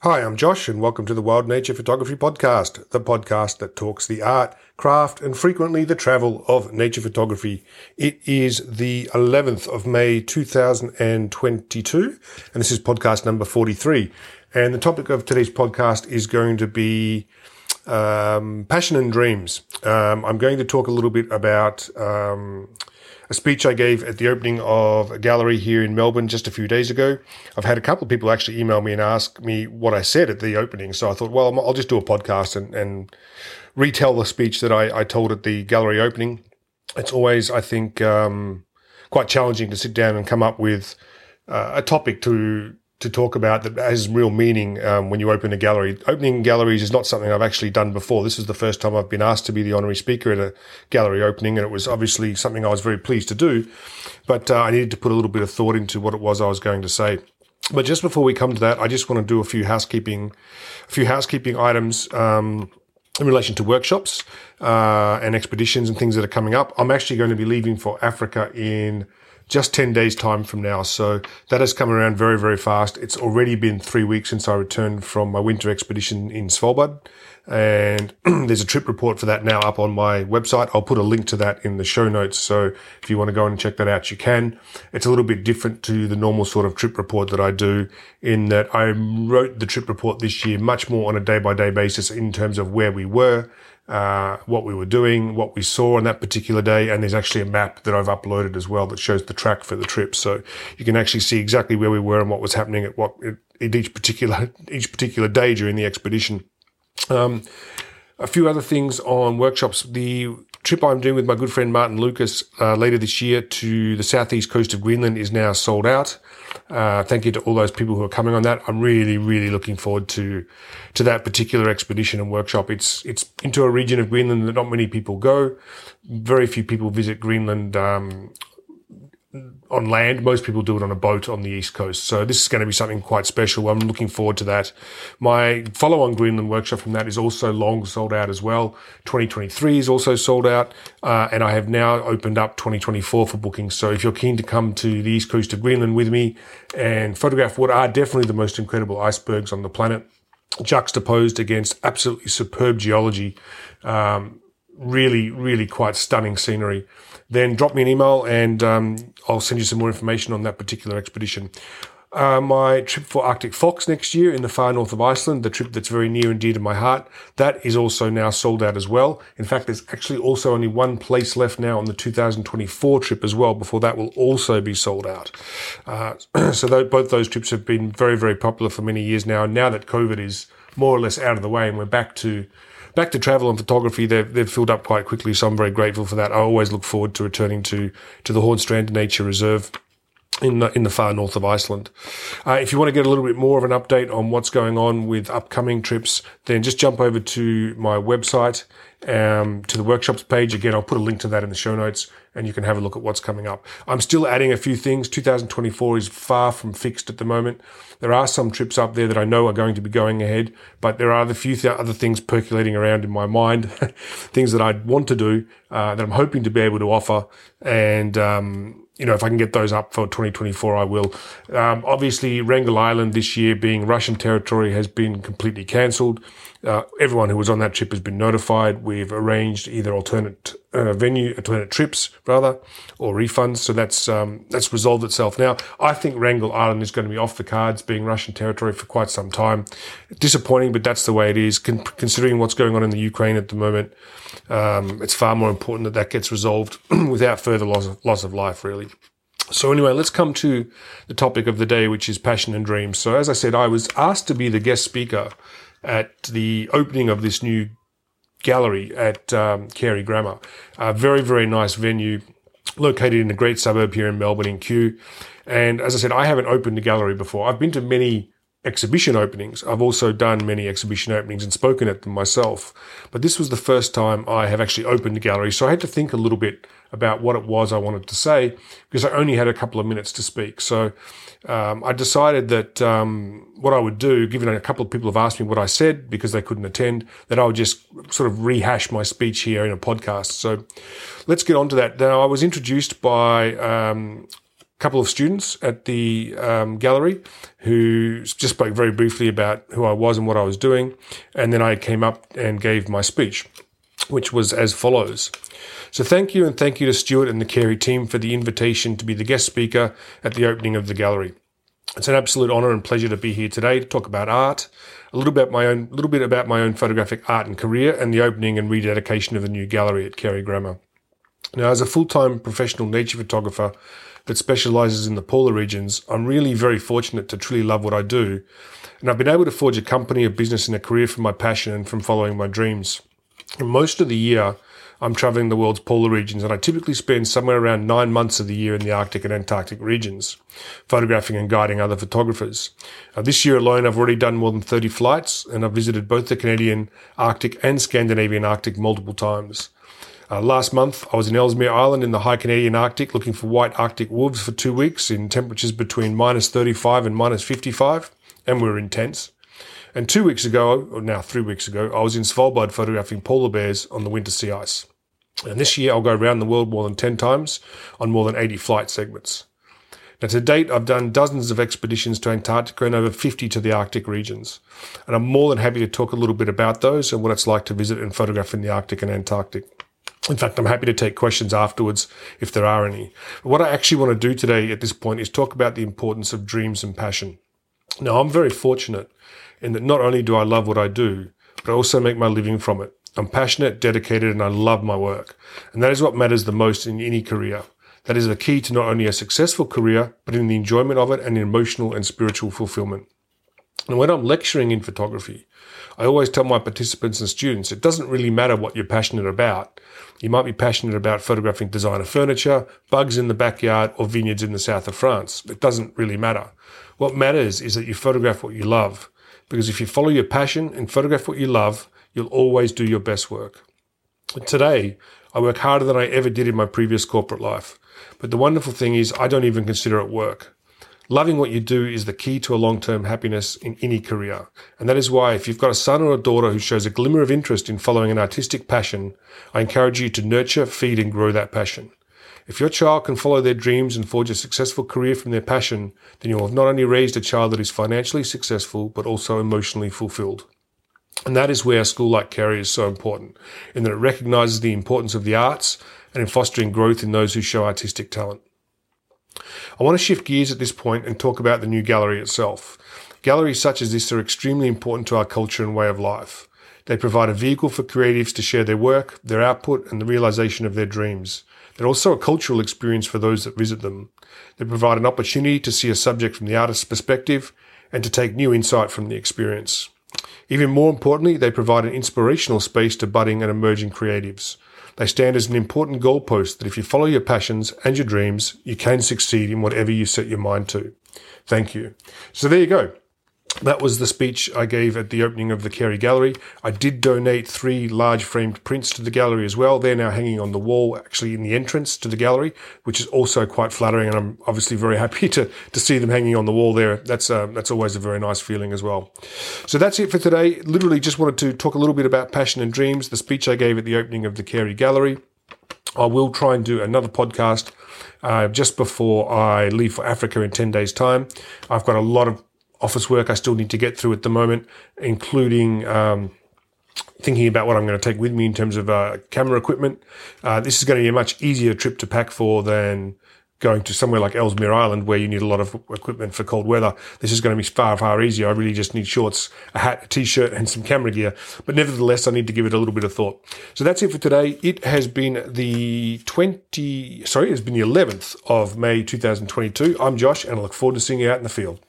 Hi, I'm Josh, and welcome to the Wild Nature Photography Podcast, the podcast that talks the art, craft, and frequently the travel of nature photography. It is the 11th of May 2022, and this is podcast number 43. And the topic of today's podcast is going to be um, passion and dreams. Um, I'm going to talk a little bit about. Um, a speech I gave at the opening of a gallery here in Melbourne just a few days ago. I've had a couple of people actually email me and ask me what I said at the opening. So I thought, well, I'll just do a podcast and, and retell the speech that I, I, told at the gallery opening. It's always, I think, um, quite challenging to sit down and come up with uh, a topic to to talk about that has real meaning um, when you open a gallery. Opening galleries is not something I've actually done before. This is the first time I've been asked to be the honorary speaker at a gallery opening, and it was obviously something I was very pleased to do. But uh, I needed to put a little bit of thought into what it was I was going to say. But just before we come to that, I just want to do a few housekeeping, a few housekeeping items. Um, in relation to workshops uh, and expeditions and things that are coming up, I'm actually going to be leaving for Africa in just 10 days time from now. So that has come around very, very fast. It's already been three weeks since I returned from my winter expedition in Svalbard. And there's a trip report for that now up on my website. I'll put a link to that in the show notes. So if you want to go and check that out, you can. It's a little bit different to the normal sort of trip report that I do in that I wrote the trip report this year much more on a day by day basis in terms of where we were, uh, what we were doing, what we saw on that particular day, and there's actually a map that I've uploaded as well that shows the track for the trip, so you can actually see exactly where we were and what was happening at what at each particular each particular day during the expedition. Um, a few other things on workshops. The trip I'm doing with my good friend Martin Lucas uh, later this year to the southeast coast of Greenland is now sold out. Uh, thank you to all those people who are coming on that. I'm really, really looking forward to to that particular expedition and workshop. It's it's into a region of Greenland that not many people go. Very few people visit Greenland um, on land. Most people do it on a boat on the east coast. So this is going to be something quite special. I'm looking forward to that. My follow on Greenland workshop from that is also long sold out as well. 2023 is also sold out. Uh, and I have now opened up 2024 for bookings. So if you're keen to come to the east coast of Greenland with me and photograph what are definitely the most incredible icebergs on the planet, juxtaposed against absolutely superb geology, um, really, really quite stunning scenery then drop me an email and um, I'll send you some more information on that particular expedition. Uh, my trip for Arctic Fox next year in the far north of Iceland, the trip that's very near and dear to my heart, that is also now sold out as well. In fact, there's actually also only one place left now on the 2024 trip as well before that will also be sold out. Uh, so th- both those trips have been very, very popular for many years now. And now that COVID is more or less out of the way and we're back to back to travel and photography, they've, they've filled up quite quickly. So I'm very grateful for that. I always look forward to returning to, to the Hornstrand Nature Reserve in the, in the far north of Iceland. Uh, if you want to get a little bit more of an update on what's going on with upcoming trips, then just jump over to my website, um, to the workshops page. Again, I'll put a link to that in the show notes and you can have a look at what's coming up. I'm still adding a few things. 2024 is far from fixed at the moment. There are some trips up there that I know are going to be going ahead, but there are the few th- other things percolating around in my mind, things that I want to do, uh, that I'm hoping to be able to offer. And, um, you know, if I can get those up for 2024, I will. Um, obviously, Wrangel Island this year being Russian territory has been completely cancelled. Uh, everyone who was on that trip has been notified. We've arranged either alternate uh, venue, alternate trips rather, or refunds. So that's um, that's resolved itself now. I think Wrangel Island is going to be off the cards, being Russian territory for quite some time. Disappointing, but that's the way it is. Con- considering what's going on in the Ukraine at the moment, um, it's far more important that that gets resolved without further loss of, loss of life. Really. So anyway, let's come to the topic of the day, which is passion and dreams. So as I said, I was asked to be the guest speaker at the opening of this new gallery at um, Carey Grammar. A very, very nice venue located in a great suburb here in Melbourne in Kew. And as I said, I haven't opened a gallery before. I've been to many exhibition openings. I've also done many exhibition openings and spoken at them myself. But this was the first time I have actually opened a gallery. So I had to think a little bit about what it was I wanted to say because I only had a couple of minutes to speak. So um, I decided that um, what I would do, given a couple of people have asked me what I said because they couldn't attend, that I would just sort of rehash my speech here in a podcast. So let's get on to that. Now, I was introduced by um, couple of students at the um, gallery who just spoke very briefly about who I was and what I was doing. And then I came up and gave my speech, which was as follows. So thank you and thank you to Stuart and the Carey team for the invitation to be the guest speaker at the opening of the gallery. It's an absolute honour and pleasure to be here today to talk about art, a little bit my own, little bit about my own photographic art and career, and the opening and rededication of the new gallery at Carey Grammar. Now, as a full-time professional nature photographer that specialises in the polar regions, I'm really very fortunate to truly love what I do, and I've been able to forge a company, a business, and a career from my passion and from following my dreams. And most of the year, I'm traveling the world's polar regions, and I typically spend somewhere around nine months of the year in the Arctic and Antarctic regions, photographing and guiding other photographers. Uh, this year alone, I've already done more than 30 flights, and I've visited both the Canadian Arctic and Scandinavian Arctic multiple times. Uh, last month, I was in Ellesmere Island in the high Canadian Arctic looking for white Arctic wolves for two weeks in temperatures between minus 35 and minus 55, and we were intense. And two weeks ago, or now three weeks ago, I was in Svalbard photographing polar bears on the winter sea ice. And this year I'll go around the world more than 10 times on more than 80 flight segments. Now, to date, I've done dozens of expeditions to Antarctica and over 50 to the Arctic regions. And I'm more than happy to talk a little bit about those and what it's like to visit and photograph in the Arctic and Antarctic. In fact, I'm happy to take questions afterwards if there are any. But what I actually want to do today at this point is talk about the importance of dreams and passion. Now, I'm very fortunate in that not only do I love what I do, but I also make my living from it. I'm passionate, dedicated, and I love my work. And that is what matters the most in any career. That is the key to not only a successful career, but in the enjoyment of it and emotional and spiritual fulfillment. And when I'm lecturing in photography, I always tell my participants and students it doesn't really matter what you're passionate about. You might be passionate about photographing designer furniture, bugs in the backyard, or vineyards in the south of France. It doesn't really matter. What matters is that you photograph what you love. Because if you follow your passion and photograph what you love, you'll always do your best work. Today, I work harder than I ever did in my previous corporate life. But the wonderful thing is, I don't even consider it work. Loving what you do is the key to a long term happiness in any career. And that is why, if you've got a son or a daughter who shows a glimmer of interest in following an artistic passion, I encourage you to nurture, feed, and grow that passion. If your child can follow their dreams and forge a successful career from their passion, then you will have not only raised a child that is financially successful, but also emotionally fulfilled. And that is where a school like Carey is so important, in that it recognises the importance of the arts and in fostering growth in those who show artistic talent. I want to shift gears at this point and talk about the new gallery itself. Galleries such as this are extremely important to our culture and way of life. They provide a vehicle for creatives to share their work, their output, and the realization of their dreams. They're also a cultural experience for those that visit them. They provide an opportunity to see a subject from the artist's perspective and to take new insight from the experience. Even more importantly, they provide an inspirational space to budding and emerging creatives. They stand as an important goalpost that if you follow your passions and your dreams, you can succeed in whatever you set your mind to. Thank you. So there you go. That was the speech I gave at the opening of the Carey Gallery. I did donate three large framed prints to the gallery as well. They're now hanging on the wall, actually in the entrance to the gallery, which is also quite flattering. And I'm obviously very happy to, to see them hanging on the wall there. That's, uh, that's always a very nice feeling as well. So that's it for today. Literally just wanted to talk a little bit about passion and dreams, the speech I gave at the opening of the Carey Gallery. I will try and do another podcast uh, just before I leave for Africa in 10 days' time. I've got a lot of office work I still need to get through at the moment, including um, thinking about what I'm going to take with me in terms of uh, camera equipment. Uh, this is going to be a much easier trip to pack for than going to somewhere like Ellesmere Island where you need a lot of equipment for cold weather. This is going to be far, far easier. I really just need shorts, a hat, a t-shirt and some camera gear. But nevertheless, I need to give it a little bit of thought. So that's it for today. It has been the 20, sorry, it's been the 11th of May 2022. I'm Josh and I look forward to seeing you out in the field.